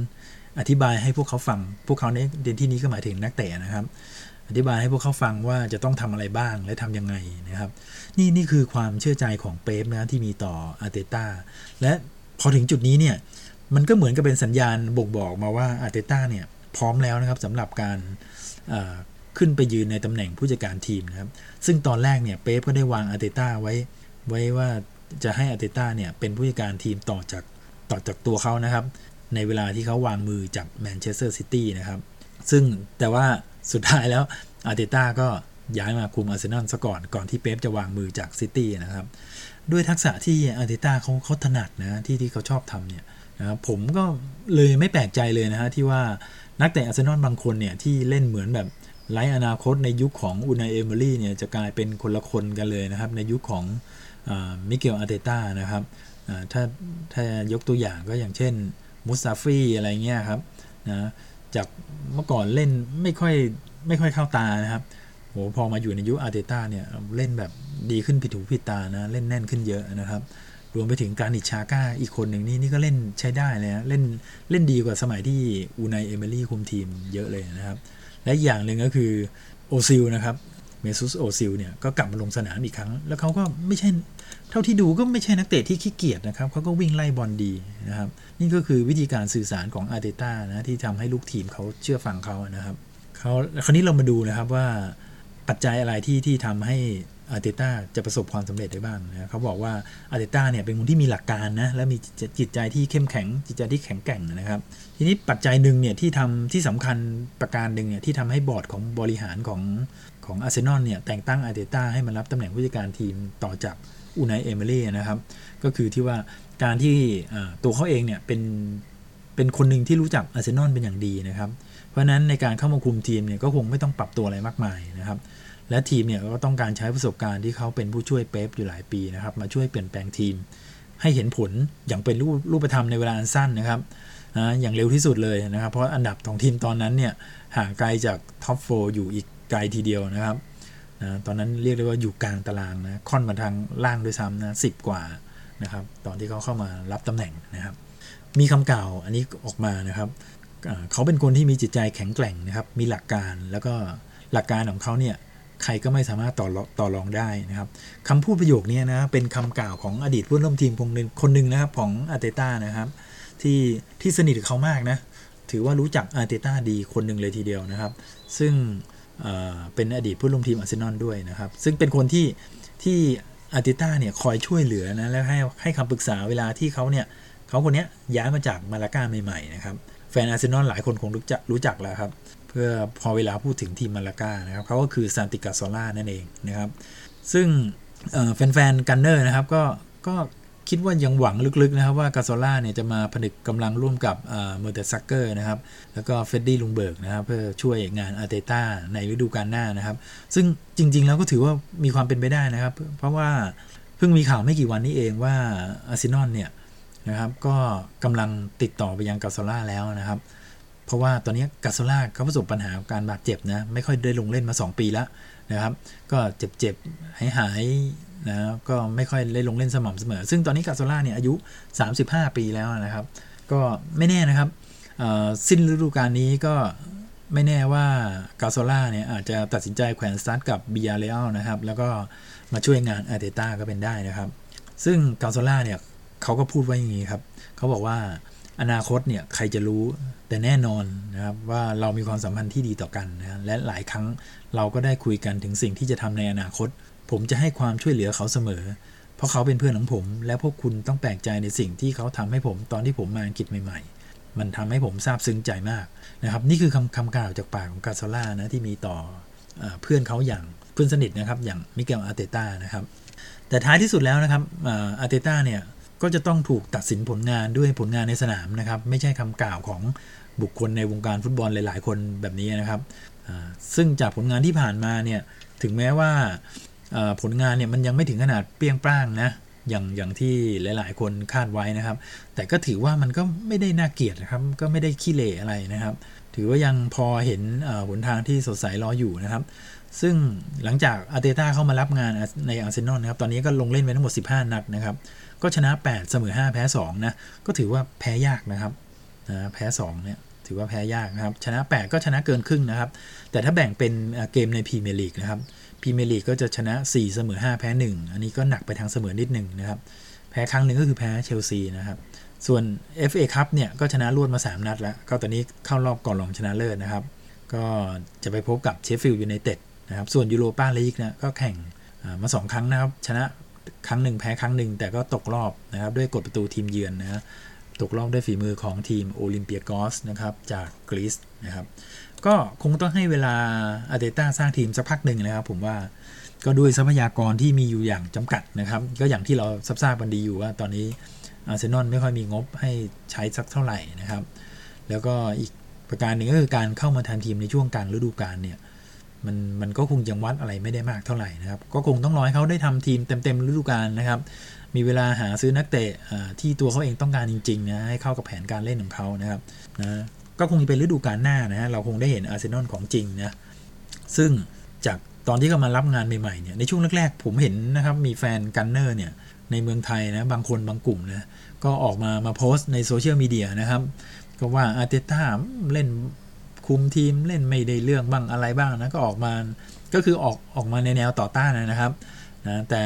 อธิบายให้พวกเขาฟัง พวกเขาในเดนที่นี้ก็หมายถึงนักเตะนะครับ อธิบายให้พวกเขาฟังว่าจะต้องทำอะไรบ้างและทํำยังไงนะครับ นี่นี่คือความเชื่อใจของเป๊ปนะที่มีต่ออาร์เตต้าและพอถึงจุดนี้เนี่ยมันก็เหมือนกับเป็นสัญญาณบ่งบอกมาว่าอาร์เตต้าเนี่ยพร้อมแล้วนะครับสำหรับการขึ้นไปยืนในตำแหน่งผู้จัดการทีมนะครับ ซึ่งตอนแรกเนี่ยเป๊ปก็ได้วางอาร์เตต้าไว้ ไว้ว่าจะให้อาร์เตต้าเนี่ยเป็นผู้จัดการทีมต่อจากต่อจากตัวเขานะครับ ในเวลาที่เขาวางมือจากแมนเชสเตอร์ซิตี้นะครับ ซึ่งแต่ว่าสุดท้ายแล้วอาร์เตต้าก็ย้ายมาคุมอาร์เซนอลซะก่อนก่อนที่เป๊ปจะวางมือจากซิตี้นะครับ ด้วยทักษะที่อาร์เตต้าเขาเขาถนัดนะที่ที่เขาชอบทำเนี่ยนะครับผมก็เลยไม่แปลกใจเลยนะฮะที่ว่านักเตะอาร์เซนอลบางคนเนี่ยที่เล่นเหมือนแบบไร้อนาคตในยุคของอูนายเอเมอรี่เนี่ยจะกลายเป็นคนละคนกันเลยนะครับ ในยุคของมิเกลอาร์เตต้านะครับถ้าถ้ายกตัวอย่างก็อย่างเช่น มุสตาฟีอะไรเงี้ยครับนะจากเมื่อก่อนเล่นไม่ค่อยไม่ค่อยเข้าตานะครับโหพอมาอยู่ในยุคอาร์เตต้าเนี่ยเล่นแบบดีขึ้นผิดหูผิดตานะเล่นแน่นขึ้นเยอะนะครับรวมไปถึงกรานิตชาก้าอีกคนหนึ่งนี่นี่ก็เล่นใช้ได้เลยนะเล่นเล่นดีกว่าสมัยที่อูนายเอเมรี่คุมทีมเยอะเลยนะครับ และอย่างหนึ่งก็คือโอซิลนะครับ เมซุตโอซิลเนี่ยก็กลับมาลงสนามอีกครั้ง แล้วเขาก็ไม่ใช่เท่าที่ดูก็ไม่ใช่นักเตะที่ขี้เกียจนะครับเขาก็วิ่งไล่บอลดีนะครับ นี่ก็คือวิธีการสื่อสารของอาร์เตต้านะที่ทำให้ลูกทีมเขาเชื่อฟังเขานะครับเขาคราวนี้เรามาดูนะครับว่าปัจจัยอะไรที่ที่ทำให้อาร์เตต้าจะประสบความสำเร็จได้บ้างนะเขาบอกว่าอาร์เตต้าเนี่ยเป็นคนที่มีหลักการนะและมีจิตใจที่เข้มแข็ง จิตใจที่แข็งแกร่งนะครับ ทีนี้ปัจจัยหนึ่งเนี่ยที่ทำที่สำคัญประการหนึ่งเนี่ยที่ทำให้บอร์ดของบริหารของ ของอาร์เซนอลเนี่ยแต่งตั้งอาร์เตต้าให้มารับตำแหน่งผู้จัดการทีมต่อจากอูไนเอเมรี่นะครับ ก็คือที่ว่าการที่ตัวเขาเองเนี่ยเป็นเป็นคนหนึ่งที่รู้จักอาร์เซนอลเป็นอย่างดีนะครับ เพราะนั้นในการเข้ามาคุมทีมเนี่ยก็คงไม่ต้องปรับตัวอะไรมากมายนะครับ และทีมเนี่ยก็ต้องการใช้ประสบการณ์ที่เขาเป็นผู้ช่วยเป๊ปอยู่หลายปีนะครับ มาช่วยเปลี่ยนแปลงทีม ให้เห็นผลอย่างเป็นรูปรูปธรรมในเวลาอันสั้นนะครับนะอย่างเร็วที่สุดเลยนะครับ เพราะอันดับของทีมตอนนั้นเนี่ยห่างไกลจากท็อปโฟอยู่อีก ไกลทีเดียวนะครับนะตอนนั้นเรียกได้ว่าอยู่กลางตารางนะค่อนมาทางล่างด้วยซ้ำนะสิกว่านะครับ ตอนที่เขาเข้ามารับตำแหน่งนะครับ มีคำกล่าวอันนี้ออกมานะครับ เขาเป็นคนที่มีจิตใจแข็งแกร่งนะครับ มีหลักการแล้วก็หลักการของเขาเนี่ยใครก็ไม่สามารถต่อต่อรองได้นะครับคำพูดประโยคนี้นะเป็นคำกล่าวของอดีตผู้ร่วมทีมคนหนึ่งคนหนึ่งนะครับของอาร์เตต้านะครับ ที่ที่สนิทกับเขามากนะ ถือว่ารู้จักอาร์เตต้าดีคนหนึ่งเลยทีเดียวนะครับ ซึ่ง เป็นอดีตผู้ร่วมทีมอาร์เซนอลด้วยนะครับ ซึ่งเป็นคนที่ที่อาร์เตต้าเนี่ยคอยช่วยเหลือนะแล้วให้ให้คำปรึกษาเวลาที่เขาเนี่ยเขาคนนี้ย้ายมาจากมาลาก้าใหม่ๆนะครับแฟนอาร์เซนอลหลายคนคงรู้จักรู้จักแล้วครับ เพื่อพอเวลาพูดถึงทีมมาลาก้านะครับเขาก็คือซานติกาโซล่านั่นเองนะครับ ซึ่งแฟนๆกันเนอร์นะครับก็ก็ คิดว่ายังหวังลึกๆนะครับว่ากาโซล่าเนี่ยจะมาผนึกกำลังร่วมกับเมอร์เตซักเกอร์นะครับ แล้วก็เฟรดดี้ลุงเบิร์กนะครับ เพื่อช่วยงานอาร์เตต้าในฤดูกาลหน้านะครับ ซึ่งจริง ๆ แล้วก็ถือว่ามีความเป็นไปได้นะครับ เพราะว่าเพิ่งมีข่าวไม่กี่วันนี้เองว่าอาร์เซนอลเนี่ยนะครับก็กำลังติดต่อไปยังกาโซล่าแล้วนะครับ เพราะว่าตอนนี้กาโซล่าเขาประสบปัญหาการบาดเจ็บนะ ไม่ค่อยได้ลงเล่นมา 2 ปีแล้วนะครับ ก็เจ็บๆหายหายนะก็ไม่ค่อยได้ลงเล่นสม่ำเสมอ ซึ่งตอนนี้กาโซล่าเนี่ยอายุ 35 ปีแล้วนะครับ ก็ไม่แน่นะครับสิ้นฤดูกาลนี้ก็ไม่แน่ว่ากาโซล่าเนี่ยอาจจะตัดสินใจแขวนสตั๊ดกับบียาเรอัลนะครับ แล้วก็มาช่วยงานอาร์เตต้าก็เป็นได้นะครับ ซึ่งกาโซล่าเนี่ยเขาก็พูดไว้อย่างนี้ครับ เขาบอกว่า อนาคตเนี่ยใครจะรู้แต่แน่นอนนะครับว่าเรามีความสัมพันธ์ที่ดีต่อกันนะและหลายครั้งเราก็ได้คุยกันถึงสิ่งที่จะทำในอนาคต ผมจะให้ความช่วยเหลือเขาเสมอ เพราะเขาเป็นเพื่อนของผม และพวกคุณต้องแปลกใจในสิ่งที่เขาทำให้ผมตอนที่ผมมาอังกฤษใหม่ๆ มันทำให้ผมซาบซึ้งใจมากนะครับนี่คือคำคำกล่าวจากปากของกาโซล่านะที่มีต่ออเพื่อนเขาอย่างเพื่อนสนิทนะครับอย่างมิเกลอาร์เตต้านะครับแต่ท้ายที่สุดแล้วนะครับอาร์เตต้าเนี่ย ก็จะต้องถูกตัดสินผลงานด้วยผลงานในสนามนะครับ ไม่ใช่คำกล่าวของบุคคลในวงการฟุตบอลหลาย ๆ คนแบบนี้นะครับซึ่งจากผลงานที่ผ่านมาเนี่ยถึงแม้ว่าผลงานเนี่ยมันยังไม่ถึงขนาดเปรี้ยงปร้างนะอย่างอย่างที่หลาย ๆ คนคาดไว้นะครับ แต่ก็ถือว่ามันก็ไม่ได้น่าเกลียดนะครับก็ไม่ได้ขี้เหร่อะไรนะครับ ถือว่ายังพอเห็นหนทางที่สดใสรออยู่นะครับ ซึ่งหลังจากอาร์เตต้าเข้ามารับงานในอาร์เซนอลนะครับ ตอนนี้ก็ลงเล่นไปทั้งหมด 15 นัดนะครับ ก็ชนะ 8 เสมอ 5 แพ้ 2 นะ ก็ถือว่าแพ้ยากนะครับนะแพ้ 2 เนี่ย ถือว่าแพ้ยากนะครับ ชนะ 8 ก็ชนะเกินครึ่งนะครับ แต่ถ้าแบ่งเป็นเกมในพรีเมียร์ลีกนะครับพรีเมียร์ลีกก็จะชนะ 4 เสมอ 5 แพ้ 1 อันนี้ก็หนักไปทางเสมอนิดหนึ่งนะครับ แพ้ครั้งหนึ่งก็คือแพ้เชลซีนะครับ ส่วน FA คัพเนี่ย ก็ชนะรวดมา 3 นัดแล้ว ก็ตอนนี้เข้ารอบก่อนรองชนะเลิศนะครับ ก็จะไปพบกับเชฟฟิลด์ยูไนเต็ดนะครับ ส่วนยูโรปาลีกนะ ก็แข่งมา 2 ครั้งนะครับ ชนะ ครั้งหนึ่งแพ้ครั้งหนึ่งแต่ก็ตกรอบนะครับด้วยกฎประตูทีมเยือนนะตกรอบด้วยฝีมือของทีมโอลิมเปียกอสนะครับจากกรีซนะครับก็คงต้องให้เวลาอาเตต้าสร้างทีมสักพักหนึ่งนะครับ ผมว่าก็ด้วยทรัพยากรที่มีอยู่อย่างจำกัดนะครับ ก็อย่างที่เราทราบกันดีอยู่ว่าตอนนี้อาร์เซนอลไม่ค่อยมีงบให้ใช้สักเท่าไหร่นะครับ แล้วก็อีกประการหนึ่งก็คือการเข้ามาแทนทีมในช่วงกลางฤดูกาลเนี่ย มันมันก็คงยังวัดอะไรไม่ได้มากเท่าไหร่นะครับ ก็คงต้องรอให้เขาได้ทำทีมเต็มๆฤดูกาลนะครับ มีเวลาหาซื้อนักเตะที่ตัวเขาเองต้องการจริงๆนะให้เข้ากับแผนการเล่นของเขานะครับนะก็คงเป็นฤดูกาลหน้านะฮะเราคงได้เห็นอาร์เซนอลของจริงนะซึ่งจากตอนที่เขามารับงานใหม่ๆเนี่ยในช่วงแรกๆผมเห็นนะครับมีแฟนกันเนอร์เนี่ยในเมืองไทยนะบางคนบางกลุ่มนะก็ออกมามาโพสต์ในโซเชียลมีเดียนะครับ ก็ว่าอาร์เตต้าเล่น คุมทีมเล่นไม่ได้เรื่องบ้างอะไรบ้างนะก็ออกมาก็คือออกออกมาในแนวต่อต้านนะครับนะแต่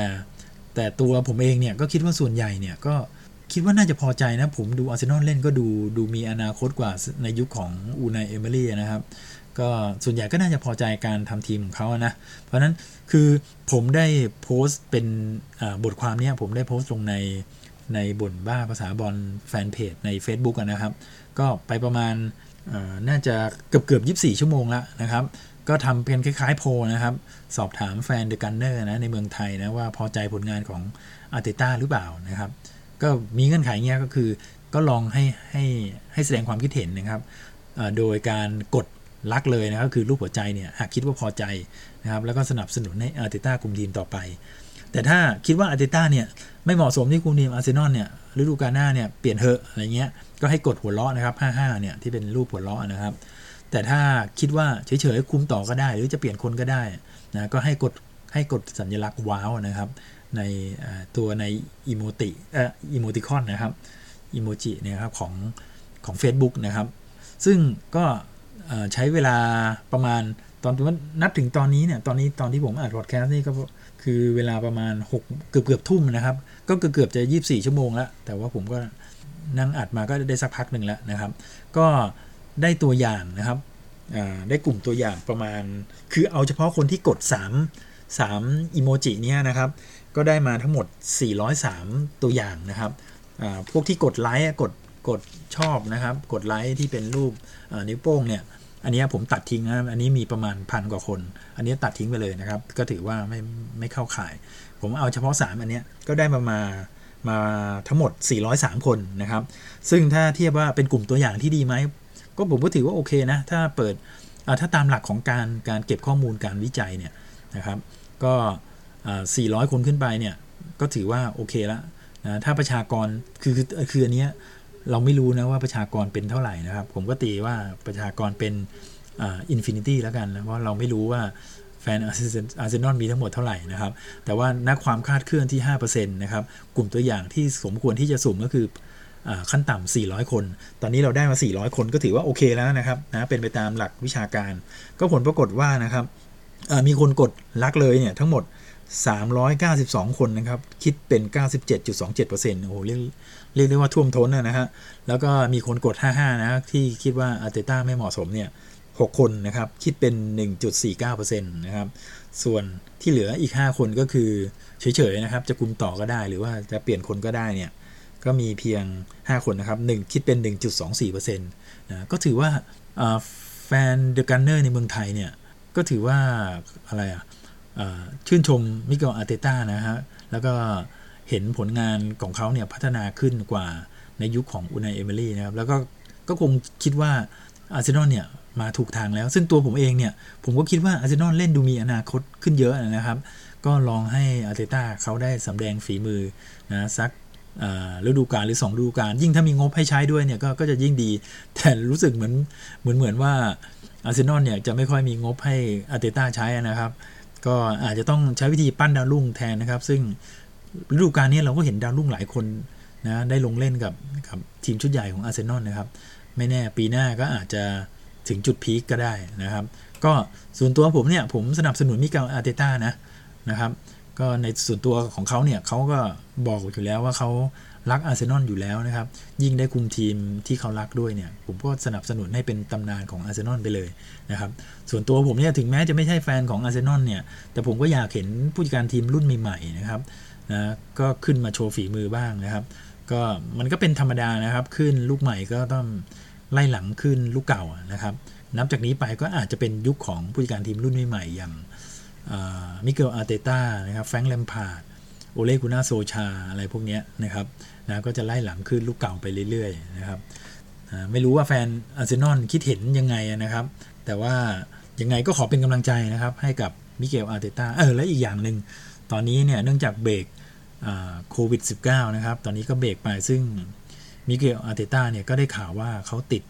แต่ตัวผมเองเนี่ยก็คิดว่าส่วนใหญ่เนี่ยก็คิดว่าน่าจะพอใจนะผมดูอาร์เซนอลเล่นก็ดูดูมีอนาคตกว่าในยุคของอูนายเอเมรี่นะครับ ก็ส่วนใหญ่ก็น่าจะพอใจการทำทีมของเขานะ เพราะนั้นคือผมได้โพสต์เป็นบทความเนี้ยผมได้โพสต์ลงในในบ่นบ้าภาษาบอลแฟนเพจใน Facebook นะครับ ก็ไปประมาณ น่าจะเกือบเกือบ24ชั่วโมงแล้วนะครับ ก็ทำเป็นคล้าย ๆ โพลนะครับ สอบถามแฟนเดอะกันเนอร์นะในเมืองไทยนะว่าพอใจผลงานของอาร์เตต้าหรือเปล่านะครับ ก็มีเงื่อนไขเงี้ยก็คือก็ลองให้ให้ให้แสดงความคิดเห็นนะครับ โดยการกดรักเลยนะครับคือรูปหัวใจเนี่ยหากคิดว่าพอใจนะครับแล้วก็สนับสนุนให้อาร์เตต้าคุมทีมต่อไป แต่ถ้าคิดว่าอาร์เตต้าเนี่ยไม่เหมาะสมที่คุมทีมอาร์เซนอลเนี่ย ฤดูกาลหน้าเนี่ยเปลี่ยนเหอะอะไรเงี้ยก็ให้กดหัวเราะนะครับ55เนี่ยที่เป็นรูปหัวเราะนะครับ แต่ถ้าคิดว่าเฉยๆคุมต่อก็ได้ หรือจะเปลี่ยนคนก็ได้นะก็ให้กดให้กดสัญลักษณ์ว้าวนะครับ ในตัวในอีโมติเอ่ออีโมติคอนนะครับอีโมจิเนี่ยครับของของ Facebook นะครับ ซึ่งก็ใช้เวลาประมาณตอนนับถึงตอนนี้เนี่ยตอนนี้ตอนที่ผมอัดพอดแคสต์นี่ก็คือเวลาประมาณ6เกือบเกือบทุ่มนะครับ ก็เกือบจะ 24 ชั่วโมงแล้ว แต่ว่าผมก็นั่งอัดมาก็ได้สักพักหนึ่งแล้วนะครับ ก็ได้ตัวอย่างนะครับได้กลุ่มตัวอย่างประมาณ คือเอาเฉพาะคนที่กด 3 3อีโมจิเนี้ยนะครับ ก็ได้มาทั้งหมด 403 ตัวอย่างนะครับ พวกที่กดไลค์กดกดชอบนะครับ กดไลค์ที่เป็นรูปนิ้วโป้งเนี่ย อันนี้ผมตัดทิ้งนะอันนี้มีประมาณพันกว่าคน อันนี้ตัดทิ้งไปเลยนะครับ ก็ถือว่าไม่ไม่เข้าข่ายผมเอาเฉพาะ 3 อันนี้ก็ได้มามามาทั้งหมด 403 คนนะครับ ซึ่งถ้าเทียบว่าเป็นกลุ่มตัวอย่างที่ดีไหม ก็ผมก็ถือว่าโอเคนะ ถ้าเปิดถ้าตามหลักของการการเก็บข้อมูลการวิจัยเนี่ยนะครับ ก็ 400 คนขึ้นไปเนี่ยก็ถือว่าโอเคแล้วนะถ้าประชากรคือคืออันนี้เราไม่รู้นะว่าประชากรเป็นเท่าไหร่นะครับ ผมก็ตีว่าประชากรเป็น infinity แล้วกันนะเพราะเราไม่รู้ว่า แฟนอาร์เซนอลมีทั้งหมดเท่าไหร่นะครับ แต่ว่านักความคาดเคลื่อนที่5%นะครับ กลุ่มตัวอย่างที่สมควรที่จะสุ่มก็คือขั้นต่ำ 400 คน ตอนนี้เราได้มา 400 คนก็ถือว่าโอเคแล้วนะครับนะเป็นไปตามหลักวิชาการ ก็ผลปรากฏว่านะครับมีคนกดลักเลยเนี่ยทั้งหมด 392 คนนะครับ คิดเป็น 97.27%โอ้โหเรียกเรียกได้ว่าท่วมท้นนะฮะ แล้วก็มีคนกด 55 นะที่คิดว่าอาร์เตต้าไม่เหมาะสมเนี่ย 6 คนนะครับ คิดเป็น 1.49%นะครับ ส่วนที่เหลืออีก 5 คนก็คือเฉยๆนะครับ จะคุมต่อก็ได้หรือว่าจะเปลี่ยนคนก็ได้เนี่ย ก็มีเพียง 5 คนนะครับ 1 คิดเป็น 1.24%นะก็ถือว่าแฟน The Gunner ในเมืองไทยเนี่ย ก็ถือว่าอะไรอะชื่นชมมิเกลอาร์เตต้านะฮะ แล้วก็เห็นผลงานของเขาเนี่ยพัฒนาขึ้นกว่าในยุคของอุนายเอเมรี่นะครับ แล้วก็ก็คงคิดว่าอาร์เซนอลเนี่ย มาถูกทางแล้ว ซึ่งตัวผมเองเนี่ย ผมก็คิดว่าอาร์เซนอลเล่นดูมีอนาคตขึ้นเยอะนะครับ ก็ลองให้อาร์เตต้าเขาได้สำแดงฝีมือนะสักฤดูกาลหรือ2ฤดูกาลยิ่งถ้ามีงบให้ใช้ด้วยเนี่ยก็จะยิ่งดี แต่รู้สึกเหมือนเหมือนเหมือนว่าอาร์เซนอลเนี่ยจะไม่ค่อยมีงบให้อาร์เตต้าใช้นะครับ ก็อาจจะต้องใช้วิธีปั้นดาวรุ่งแทนนะครับ ซึ่งฤดูกาลนี้เราก็เห็นดาวรุ่งหลายคนนะได้ลงเล่นกับกับทีมชุดใหญ่ของอาร์เซนอลนะครับ ไม่แน่ปีหน้าก็อาจจะ ถึงจุด peak ก็ได้นะครับ ก็ส่วนตัวผมเนี่ยผมสนับสนุนมิเกลอาร์เตต้านะนะครับ ก็ในส่วนตัวของเขาเนี่ยเขาก็บอกอยู่แล้วว่าเขารักอาร์เซนอลอยู่แล้วนะครับ ยิ่งได้คุมทีมที่เขารักด้วยเนี่ย ผมก็สนับสนุนให้เป็นตำนานของอาร์เซนอลไปเลยนะครับ ส่วนตัวผมเนี่ยถึงแม้จะไม่ใช่แฟนของอาร์เซนอลเนี่ย แต่ผมก็อยากเห็นผู้จัดการทีมรุ่นใหม่ๆนะครับนะก็ขึ้นมาโชว์ฝีมือบ้างนะครับ ก็มันก็เป็นธรรมดานะครับ คลื่นลูกใหม่ก็ต้อง ไล่หลังคลื่นลูกเก่านะครับนับจากนี้ไปก็อาจจะเป็นยุคของผู้จัดการทีมรุ่นใหม่ๆอย่างมิเกลอาร์เตต้านะครับแฟรงค์แลมพาร์ดโอเลกุนนาร์ โซลชาอะไรพวกนี้นะครับนะก็จะไล่หลังคลื่นลูกเก่าไปเรื่อยๆนะครับไม่รู้ว่าแฟนอาร์เซนอลคิดเห็นยังไงนะครับ แต่ว่ายังไงก็ขอเป็นกำลังใจนะครับ ให้กับมิเกลอาร์เตต้าเออและอีกอย่างหนึ่งตอนนี้เนี่ยเนื่องจากเบรกโควิด -19 นะครับ ตอนนี้ก็เบรกไปซึ่ง มิเกลอาร์เตต้าเนี่ยก็ได้ข่าวว่าเขาติด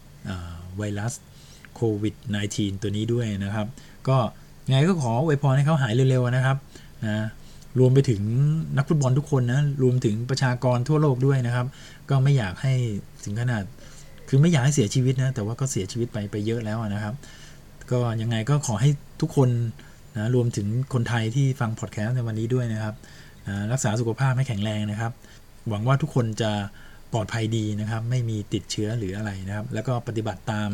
ไวรัสโควิด -19 ตัวนี้ด้วยนะครับ ก็ไงก็ขออวยพรให้เขาหายเร็วๆนะครับนะรวมไปถึงนักฟุตบอลทุกคนนะ รวมถึงประชากรทั่วโลกด้วยนะครับ ก็ไม่อยากให้ถึงขนาด คือไม่อยากให้เสียชีวิตนะ แต่ว่าก็เสียชีวิตไปไปเยอะแล้วนะครับ ก็ยังไงก็ขอให้ทุกคนนะรวมถึงคนไทยที่ฟังพอดแคสต์ในวันนี้ด้วยนะครับนะรักษาสุขภาพให้แข็งแรงนะครับ หวังว่าทุกคนจะ ปลอดภัยดีนะครับ ไม่มีติดเชื้อหรืออะไรนะครับ แล้วก็ปฏิบัติตาม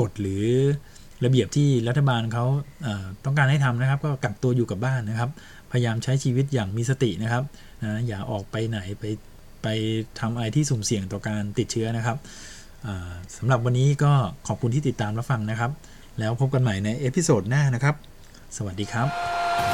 กฎหรือระเบียบที่รัฐบาลเขาต้องการให้ทำนะครับ ก็กักตัวอยู่กับบ้านนะครับ พยายามใช้ชีวิตอย่างมีสตินะครับนะอย่าออกไปไหนไปไปทำอะไรที่สุ่มเสี่ยงต่อการติดเชื้อนะครับสำหรับวันนี้ก็ขอบคุณที่ติดตามรับฟังนะครับ แล้วพบกันใหม่ใน episode หน้านะครับ สวัสดีครับ